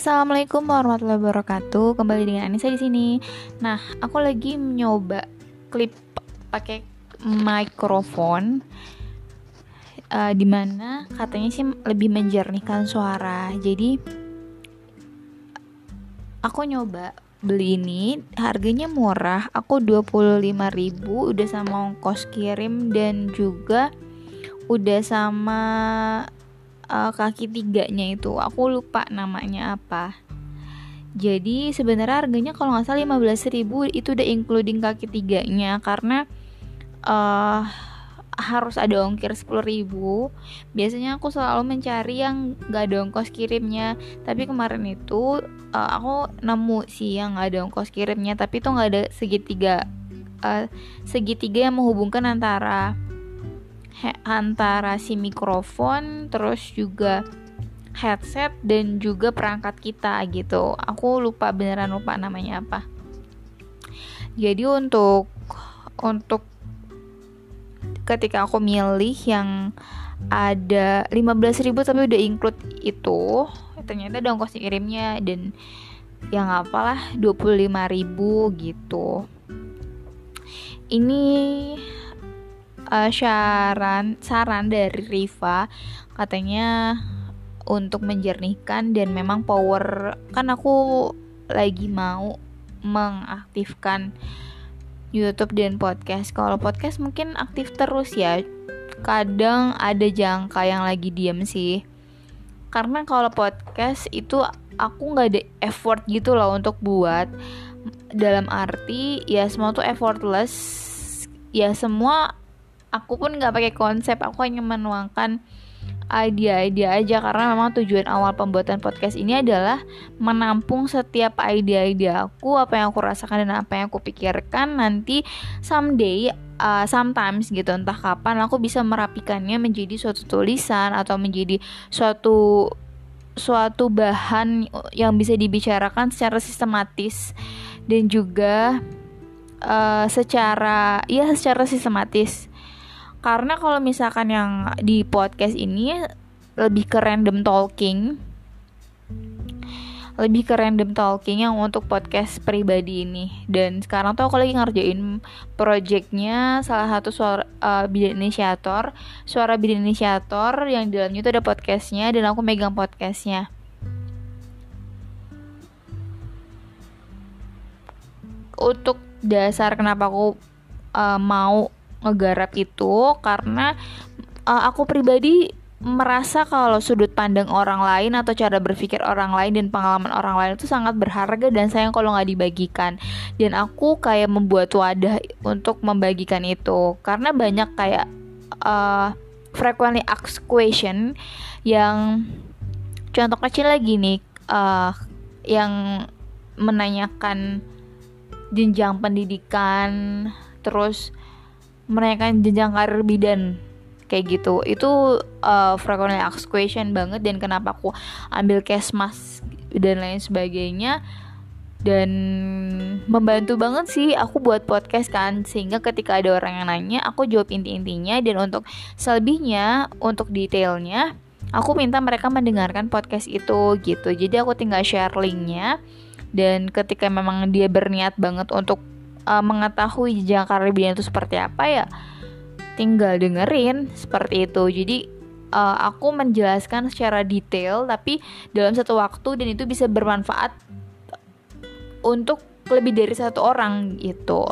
Assalamualaikum warahmatullahi wabarakatuh. Kembali dengan Anissa di sini. Nah, aku lagi nyoba klip pakai mikrofon uh, di mana katanya sih lebih menjernihkan suara. Jadi aku nyoba beli ini harganya murah. Aku 25.000 udah sama ongkos kirim dan juga udah sama uh, kaki tiganya itu. Aku lupa namanya apa. Jadi sebenarnya harganya kalau nggak salah 15.000 itu udah including kaki tiganya. Karena uh, harus ada ongkir 10.000 biasanya aku selalu mencari yang gak ada ongkos kirimnya. Tapi kemarin itu uh, aku nemu sih yang gak ada ongkos kirimnya. Tapi itu gak ada segitiga uh, segitiga yang menghubungkan antara antara si mikrofon terus juga headset dan juga perangkat kita gitu. Aku lupa beneran lupa namanya apa. Jadi untuk untuk ketika aku milih yang ada 15.000 tapi udah include itu ternyata ada ongkos kirimnya dan yang apalah 25.000 gitu. Ini uh, saran saran dari Riva katanya untuk menjernihkan dan memang power kan aku lagi mau mengaktifkan YouTube dan podcast. Kalau podcast mungkin aktif terus ya. Kadang ada jangka yang lagi diem sih. Karena kalau podcast itu aku nggak ada effort gitu loh untuk buat. Dalam arti ya semua tuh effortless. Ya semua aku pun nggak pakai konsep aku hanya menuangkan ide-ide aja. Karena memang tujuan awal pembuatan podcast ini adalah menampung setiap ide-ide aku apa yang aku rasakan dan apa yang aku pikirkan. Nanti someday uh, sometimes gitu entah kapan aku bisa merapikannya menjadi suatu tulisan atau menjadi suatu suatu bahan yang bisa dibicarakan secara sistematis. Dan juga uh, secara ya secara sistematis karena kalau misalkan yang di podcast ini lebih ke random talking. Lebih ke random talking yang untuk podcast pribadi ini. Dan sekarang tuh aku lagi ngerjain projectnya salah satu suara uh, bidan inisiator. Suara bidan inisiator yang di dalamnya itu ada podcastnya dan aku megang podcastnya. Untuk dasar kenapa aku uh, mau ngegarap itu karena uh, aku pribadi merasa kalau sudut pandang orang lain atau cara berpikir orang lain dan pengalaman orang lain itu sangat berharga dan sayang kalau nggak dibagikan. Dan aku kayak membuat wadah untuk membagikan itu. Karena banyak kayak uh, frequently asked question yang contoh kecil lagi nih uh, yang menanyakan jenjang pendidikan terus menaikkan jenjang karir bidan. Kayak gitu. Itu uh, frequently asked question banget dan kenapa aku ambil mas dan lain sebagainya. Dan membantu banget sih aku buat podcast kan. Sehingga ketika ada orang yang nanya aku jawab inti-intinya. Dan untuk selebihnya untuk detailnya aku minta mereka mendengarkan podcast itu gitu. Jadi aku tinggal share linknya. Dan ketika memang dia berniat banget untuk uh, mengetahui jenjang karir bidan itu seperti apa ya tinggal dengerin seperti itu. Jadi uh, aku menjelaskan secara detail tapi dalam satu waktu dan itu bisa bermanfaat untuk lebih dari satu orang gitu.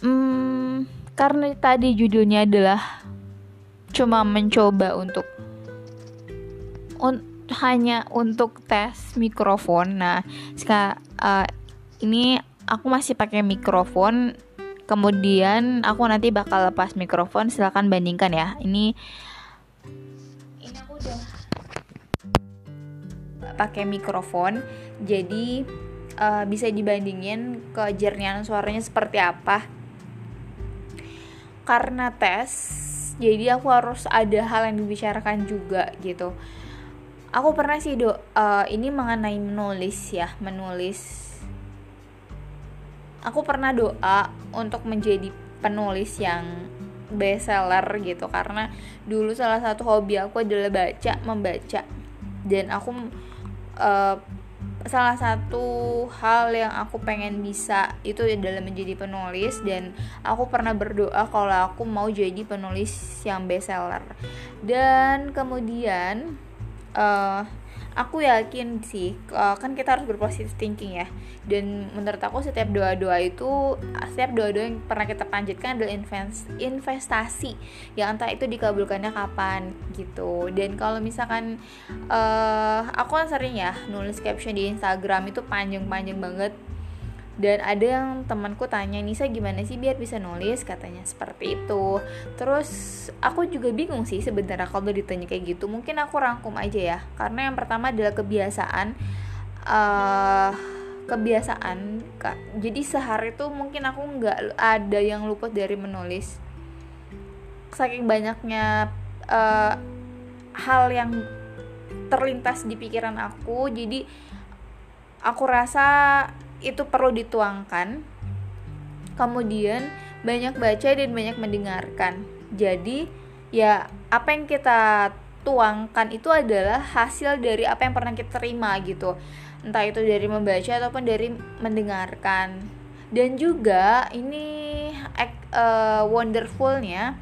Hmm, karena tadi judulnya adalah cuma mencoba untuk un hanya untuk tes mikrofon. Nah sekarang uh, ini aku masih pakai mikrofon. Kemudian aku nanti bakal lepas mikrofon silahkan bandingkan ya. Ini ini aku udah pakai mikrofon jadi uh, bisa dibandingin kejernihan suaranya seperti apa. Karena tes jadi aku harus ada hal yang dibicarakan juga gitu. Aku pernah sih do uh, ini mengenai menulis ya menulis aku pernah doa untuk menjadi penulis yang bestseller gitu karena dulu salah satu hobi aku adalah baca membaca. Dan aku uh, salah satu hal yang aku pengen bisa itu adalah menjadi penulis. Dan aku pernah berdoa kalau aku mau jadi penulis yang bestseller. Dan kemudian uh, aku yakin sih uh, kan kita harus berpositif thinking ya. Dan menurut aku setiap doa-doa itu setiap doa-doa yang pernah kita panjatkan adalah investasi. Yang entah itu dikabulkannya kapan gitu. Dan kalau misalkan uh, aku kan sering ya nulis caption di Instagram itu panjang-panjang banget dan ada yang temanku tanya Nisa gimana sih biar bisa nulis? Katanya seperti itu. Terus aku juga bingung sih sebenarnya kalau ditanya kayak gitu. Mungkin aku rangkum aja ya. Karena yang pertama adalah kebiasaan uh, kebiasaan kak. Jadi sehari tuh mungkin aku nggak ada yang luput dari menulis. Saking banyaknya uh, hal yang terlintas di pikiran aku. Jadi aku rasa itu perlu dituangkan. Kemudian banyak baca dan banyak mendengarkan. Jadi ya apa yang kita tuangkan itu adalah hasil dari apa yang pernah kita terima gitu. Entah itu dari membaca ataupun dari mendengarkan. Dan juga ini uh, wonderfulnya.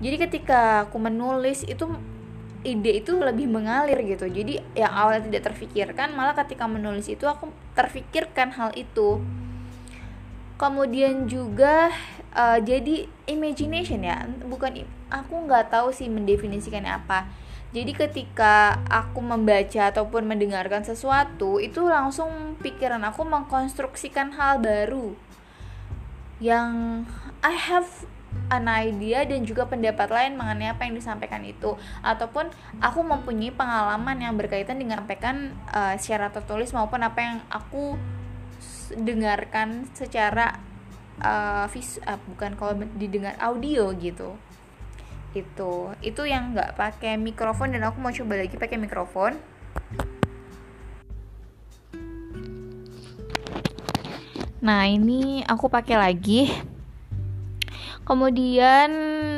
Jadi ketika aku menulis itu ide itu lebih mengalir gitu. Jadi yang awalnya tidak terfikirkan malah ketika menulis itu aku terfikirkan hal itu. Kemudian juga uh, jadi imagination ya bukan aku nggak tahu sih mendefinisikannya apa. Jadi ketika aku membaca ataupun mendengarkan sesuatu itu langsung pikiran aku mengkonstruksikan hal baru yang I have an idea dan juga pendapat lain mengenai apa yang disampaikan itu. Ataupun aku mempunyai pengalaman yang berkaitan dengan sampaikan uh, secara tertulis maupun apa yang aku dengarkan secara uh, vis uh, bukan kalau didengar audio gitu. Itu. Itu yang nggak pakai mikrofon dan aku mau coba lagi pakai mikrofon. Nah ini aku pakai lagi Kemudian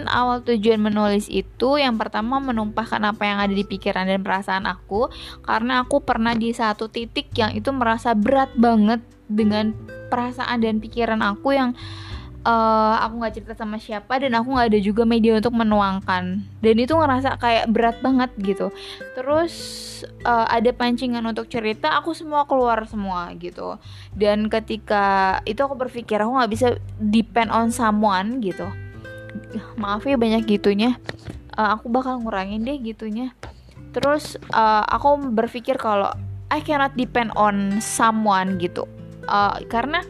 awal tujuan menulis itu yang pertama menumpahkan apa yang ada di pikiran dan perasaan aku. Karena aku pernah di satu titik yang itu merasa berat banget dengan perasaan dan pikiran aku yang uh, aku nggak cerita sama siapa dan aku nggak ada juga media untuk menuangkan. Dan itu ngerasa kayak berat banget gitu. Terus uh, ada pancingan untuk cerita aku semua keluar semua gitu. Dan ketika itu aku berpikir aku nggak bisa depend on someone gitu. Maaf ya banyak gitunya. Uh, aku bakal ngurangin deh gitunya. Terus uh, aku berpikir kalau I cannot depend on someone gitu. Uh, karena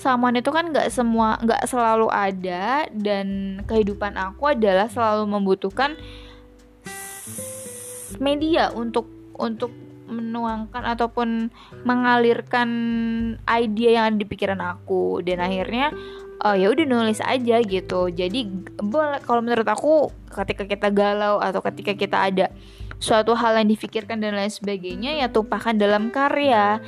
someone itu kan nggak semua nggak selalu ada dan kehidupan aku adalah selalu membutuhkan media untuk untuk menuangkan ataupun mengalirkan ide yang ada di pikiran aku. Dan akhirnya uh, ya udah nulis aja gitu. Jadi boleh kalau menurut aku ketika kita galau atau ketika kita ada suatu hal yang difikirkan dan lain sebagainya ya tumpahkan dalam karya.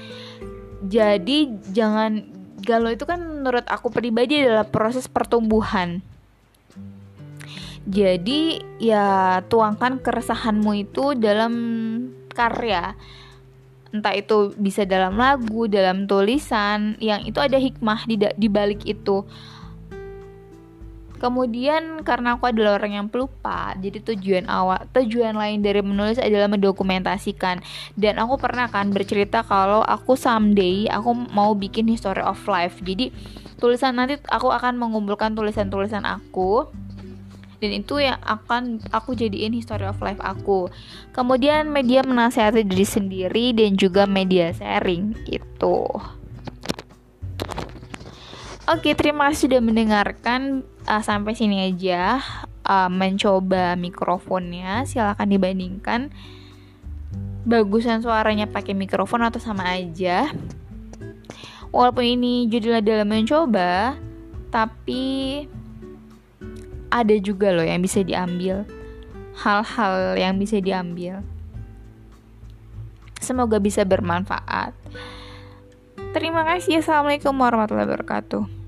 Jadi jangan galau itu kan menurut aku pribadi adalah proses pertumbuhan. Jadi ya tuangkan keresahanmu itu dalam karya. Entah itu bisa dalam lagu, dalam tulisan, yang itu ada hikmah di di balik itu. Kemudian karena aku adalah orang yang pelupa, jadi tujuan awal, tujuan lain dari menulis adalah mendokumentasikan. Dan aku pernah kan bercerita kalau aku someday aku mau bikin history of life. Jadi tulisan nanti aku akan mengumpulkan tulisan-tulisan aku dan itu yang akan aku jadiin history of life aku. Kemudian media menasihati diri sendiri dan juga media sharing itu. Oke, terima kasih sudah mendengarkan uh, sampai sini aja. Uh, mencoba mikrofonnya, silahkan dibandingkan bagusan suaranya pakai mikrofon atau sama aja. Walaupun ini judulnya dalam mencoba, tapi ada juga loh yang bisa diambil. Hal-hal yang bisa diambil. Semoga bisa bermanfaat. Terima kasih. Assalamualaikum warahmatullahi wabarakatuh.